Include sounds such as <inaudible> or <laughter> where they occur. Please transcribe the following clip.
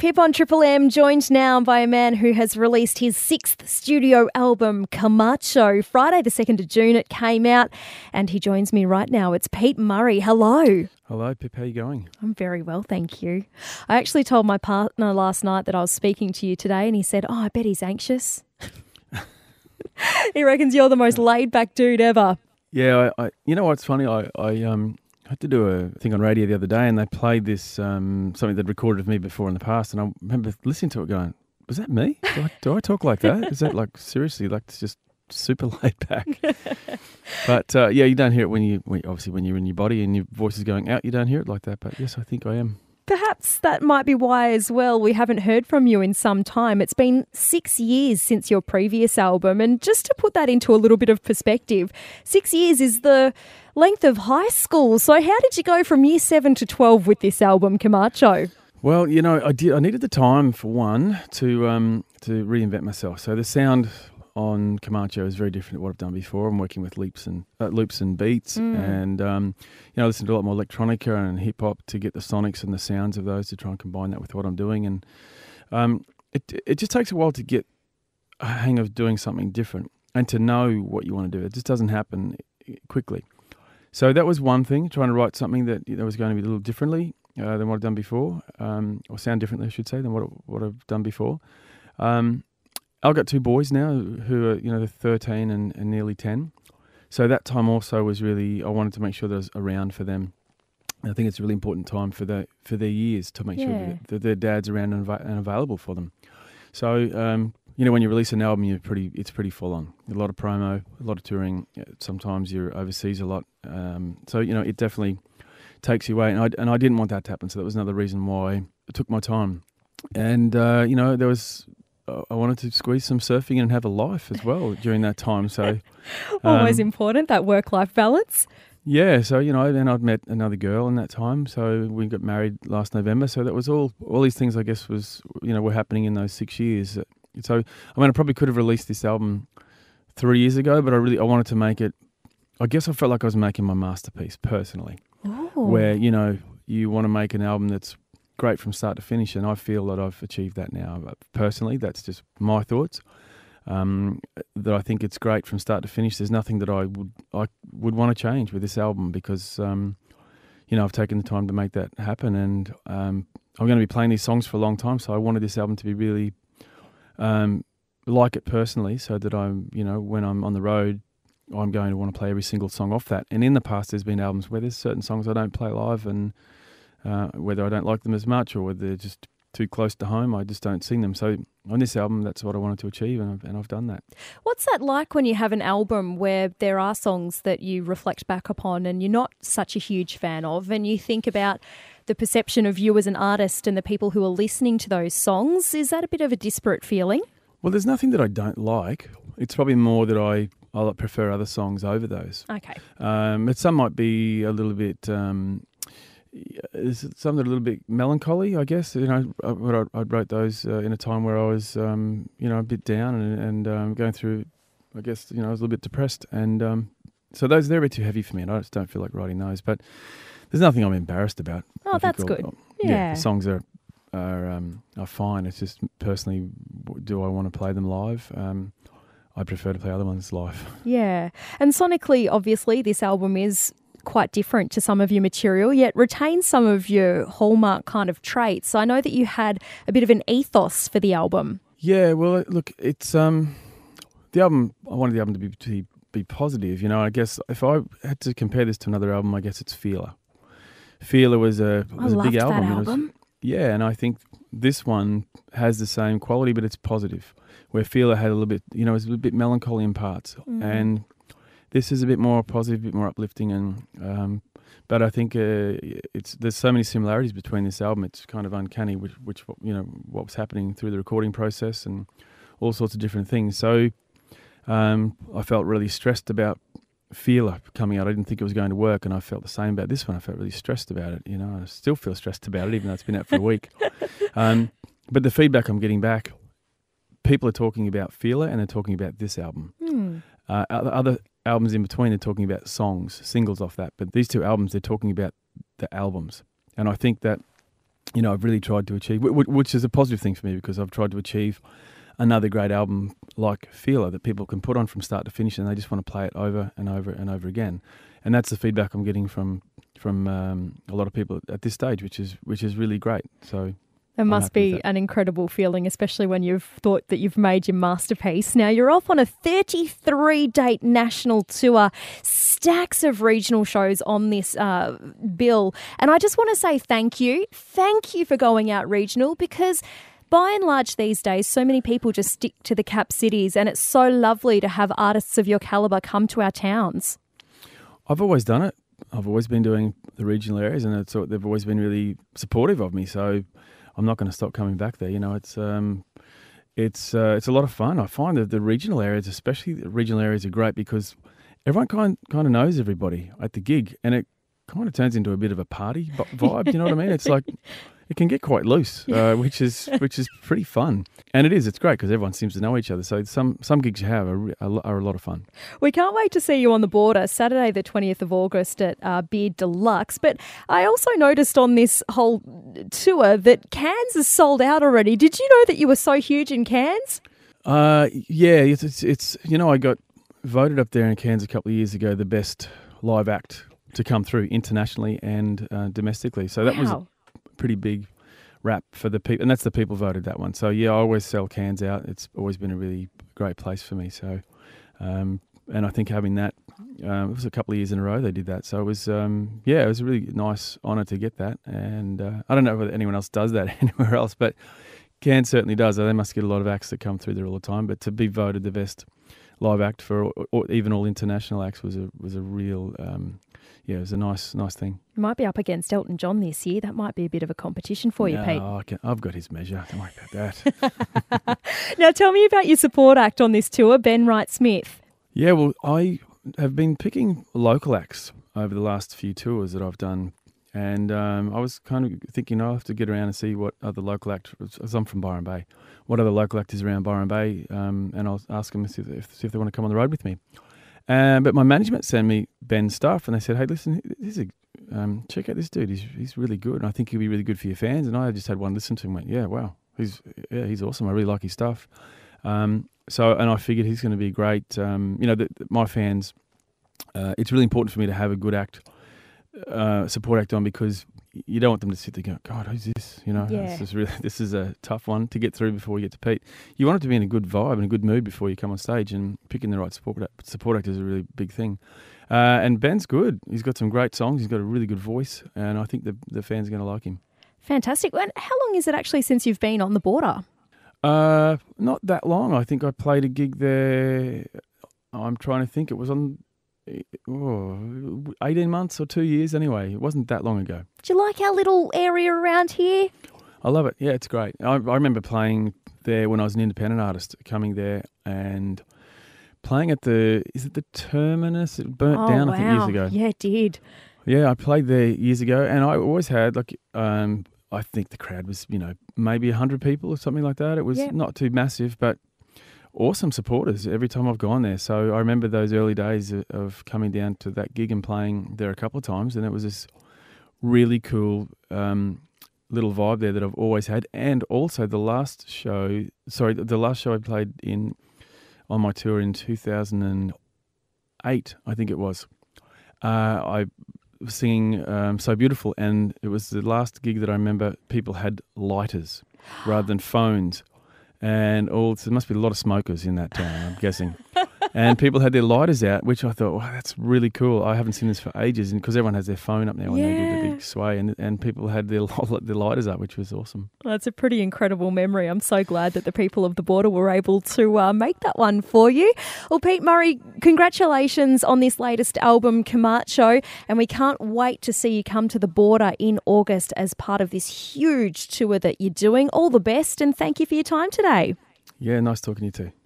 Pip on Triple M, joined now by a man who has released his sixth studio album, Camacho. Friday, the 2nd of June, it came out, and he joins me right now. It's Pete Murray. Hello. Hello, Pip. How are you going? I'm very well, thank you. I actually told my partner last night that I was speaking to you today, and he said, Oh, I bet he's anxious. <laughs> he reckons you're the most laid back dude ever. Yeah, I, I you know what's funny? I, I um I had to do a thing on radio the other day, and they played this um, something they'd recorded of me before in the past, and I remember listening to it, going, "Was that me? Do I, do I talk like that? Is that like seriously like it's just super <laughs> laid back?" <laughs> but uh, yeah, you don't hear it when you when, obviously when you're in your body and your voice is going out. You don't hear it like that. But yes, I think I am. Perhaps that might be why, as well, we haven't heard from you in some time. It's been six years since your previous album. And just to put that into a little bit of perspective, six years is the length of high school. So, how did you go from year seven to 12 with this album, Camacho? Well, you know, I did. I needed the time for one to um, to reinvent myself. So the sound on Camacho is very different to what I've done before. I'm working with loops and uh, loops and beats, mm. and um, you know, I listen to a lot more electronica and hip hop to get the sonics and the sounds of those to try and combine that with what I'm doing. And um, it it just takes a while to get a hang of doing something different and to know what you want to do. It just doesn't happen quickly. So that was one thing, trying to write something that, that was going to be a little differently uh, than what I've done before, um, or sound differently, I should say, than what what I've done before. Um, I've got two boys now who are you know they're 13 and, and nearly 10. So that time also was really I wanted to make sure that I was around for them. I think it's a really important time for the for their years to make yeah. sure that, their dad's around and, and, available for them. So um, you know, when you release an album, you're pretty, it's pretty full on. A lot of promo, a lot of touring. Sometimes you're overseas a lot. Um, so you know, it definitely takes you away, and I and I didn't want that to happen. So that was another reason why I took my time. And uh, you know, there was I wanted to squeeze some surfing and have a life as well during that time. So <laughs> always um, important that work life balance. Yeah, so you know, then I'd met another girl in that time. So we got married last November. So that was all. All these things, I guess, was you know, were happening in those six years. So I mean, I probably could have released this album three years ago, but I really I wanted to make it. I guess I felt like I was making my masterpiece personally, Ooh. where you know you want to make an album that's great from start to finish, and I feel that I've achieved that now. Personally, that's just my thoughts. Um, that I think it's great from start to finish. There's nothing that I would I would want to change with this album because um, you know I've taken the time to make that happen, and um, I'm going to be playing these songs for a long time. So I wanted this album to be really um, like it personally, so that I'm, you know, when I'm on the road, I'm going to want to play every single song off that. And in the past, there's been albums where there's certain songs I don't play live, and uh, whether I don't like them as much or whether they're just too close to home, I just don't sing them. So on this album, that's what I wanted to achieve, and I've, and I've done that. What's that like when you have an album where there are songs that you reflect back upon and you're not such a huge fan of, and you think about the perception of you as an artist and the people who are listening to those songs? Is that a bit of a disparate feeling? Well, there's nothing that I don't like. It's probably more that I I prefer other songs over those. Okay. Um, but some might be a little bit. Um, is some that are a little bit melancholy, I guess. You know, I, I wrote those uh, in a time where I was, um, you know, a bit down and, and um, going through. I guess you know I was a little bit depressed, and um, so those they're a bit too heavy for me, and I just don't feel like writing those. But there's nothing I'm embarrassed about. Oh, that's good. yeah. yeah, the songs are are um, are fine. It's just personally, do I want to play them live? Um, I prefer to play other ones live. Yeah, and sonically, obviously, this album is quite different to some of your material, yet retains some of your hallmark kind of traits. I know that you had a bit of an ethos for the album. Yeah, well, look, it's um, the album. I wanted the album to be to be positive. You know, I guess if I had to compare this to another album, I guess it's Feeler. Feeler was a was a big album. album. Was, yeah, and I think this one has the same quality, but it's positive. Where Feeler had a little bit, you know, it's a bit melancholy in parts, mm. and this is a bit more positive, a bit more uplifting, and um, but I think uh, it's there's so many similarities between this album. It's kind of uncanny, which, which you know what was happening through the recording process and all sorts of different things. So um, I felt really stressed about feeler coming out. I didn't think it was going to work, and I felt the same about this one. I felt really stressed about it. You know, I still feel stressed about it, even though it's been out for a week. <laughs> Um, but the feedback I'm getting back, people are talking about feeler, and they're talking about this album. Mm. Uh, other albums in between, they're talking about songs, singles off that. But these two albums, they're talking about the albums, and I think that you know, I've really tried to achieve, wh- wh- which is a positive thing for me because I've tried to achieve another great album like Feeler that people can put on from start to finish and they just want to play it over and over and over again. And that's the feedback I'm getting from from um, a lot of people at this stage, which is which is really great. So It must be an incredible feeling, especially when you've thought that you've made your masterpiece. Now, you're off on a 33 date national tour, stacks of regional shows on this uh, bill. And I just want to say thank you. Thank you for going out regional because. By and large, these days, so many people just stick to the cap cities, and it's so lovely to have artists of your caliber come to our towns. I've always done it. I've always been doing the regional areas, and it's, they've always been really supportive of me. So I'm not going to stop coming back there. You know, it's um, it's uh, it's a lot of fun. I find that the regional areas, especially the regional areas, are great because everyone kind kind of knows everybody at the gig, and it kind of turns into a bit of a party vibe. you know what I mean? It's like <laughs> it can get quite loose, uh, which is <laughs> which is pretty fun, and it is. It's great because everyone seems to know each other. So some some gigs you have are, are are a lot of fun. We can't wait to see you on the border Saturday, the 20th of August at uh, Beer Deluxe. But I also noticed on this whole tour that Cairns is sold out already. Did you know that you were so huge in Cairns? Uh, yeah, it's, it's it's you know I got voted up there in Cairns a couple of years ago the best live act to come through internationally and uh, domestically. So that was Wow. Pretty big rap for the people, and that's the people voted that one. So yeah, I always sell Cairns out. It's always been a really great place for me. So, um, and I think having that, um, it was a couple of years in a row they did that. So it was um, yeah, it was a really nice honour to get that. And uh, I don't know whether anyone else does that <laughs> anywhere else, but Cairns certainly does. They must get a lot of acts that come through there all the time. But to be voted the best live act for or, or even all international acts was a was a real um, yeah, it was a nice nice thing. You might be up against Elton John this year. That might be a bit of a competition for you, No, Pete. I can, I've got his measure. Don't worry about that. <laughs> Now, tell me about your support act on this tour, Ben Wright Smith. yeah, well, I have been picking local acts over the last few tours that I've done. And um, I was kind of thinking I'll have to get around and see what other local acts, because I'm from Byron Bay, what other local actors around Byron Bay, um, and I'll ask them if, see if they want to come on the road with me. Um, but my management sent me Ben's stuff, and they said, "Hey, listen, this is a, um, check out this dude. He's he's really good, and I think he'll be really good for your fans." And I just had one listen to him, and went, "Yeah, wow, he's yeah, he's awesome. I really like his stuff." Um, so, and I figured he's going to be great. Um, you know, the, the- my fans. Uh, it's really important for me to have a good act, uh, support act on because you don't want them to sit there going, "God, who's this?" You know, Yeah. this is really <laughs> this is a tough one to get through before you get to Pete. You want it to be in a good vibe and a good mood before you come on stage, and picking the right support support act is a really big thing. Uh, and Ben's good. He's got some great songs. He's got a really good voice, and I think the the fans are going to like him. Fantastic. And how long is it actually since you've been on the border? Uh, not that long. I think I played a gig there. I'm trying to think. It was on oh, 18 months or two years anyway. It wasn't that long ago. Do you like our little area around here? I love it. Yeah, it's great. I, I remember playing there when I was an independent artist, coming there and playing at the, is it the Terminus? It burnt oh, down, wow. I think, years ago. Yeah, it did. Yeah, I played there years ago, and I always had like um, I think the crowd was you know maybe hundred people or something like that. It was not too massive, but awesome supporters every time I've gone there. So I remember those early days of, coming down to that gig and playing there a couple of times, and it was this really cool um, little vibe there that I've always had. And also the last show, sorry, the last show I played in on my tour in two thousand and eight, I think it was. Uh, I was singing um, "So Beautiful," and it was the last gig that I remember. People had lighters <gasps> rather than phones, and all there must be a lot of smokers in that town. I'm guessing, <laughs> and people had their lighters out, which I thought, wow, that's really cool. I haven't seen this for ages, and because everyone has their phone up now when they do the big sway, and and people had their <laughs> their lighters up, which was awesome. That's a pretty incredible memory. I'm so glad that the people of the border were able to uh, make that one for you. Well, Pete Murray, congratulations on this latest album, Camacho, and we can't wait to see you come to the border in August as part of this huge tour that you're doing. All the best, and thank you for your time today. Yeah, nice talking to you too.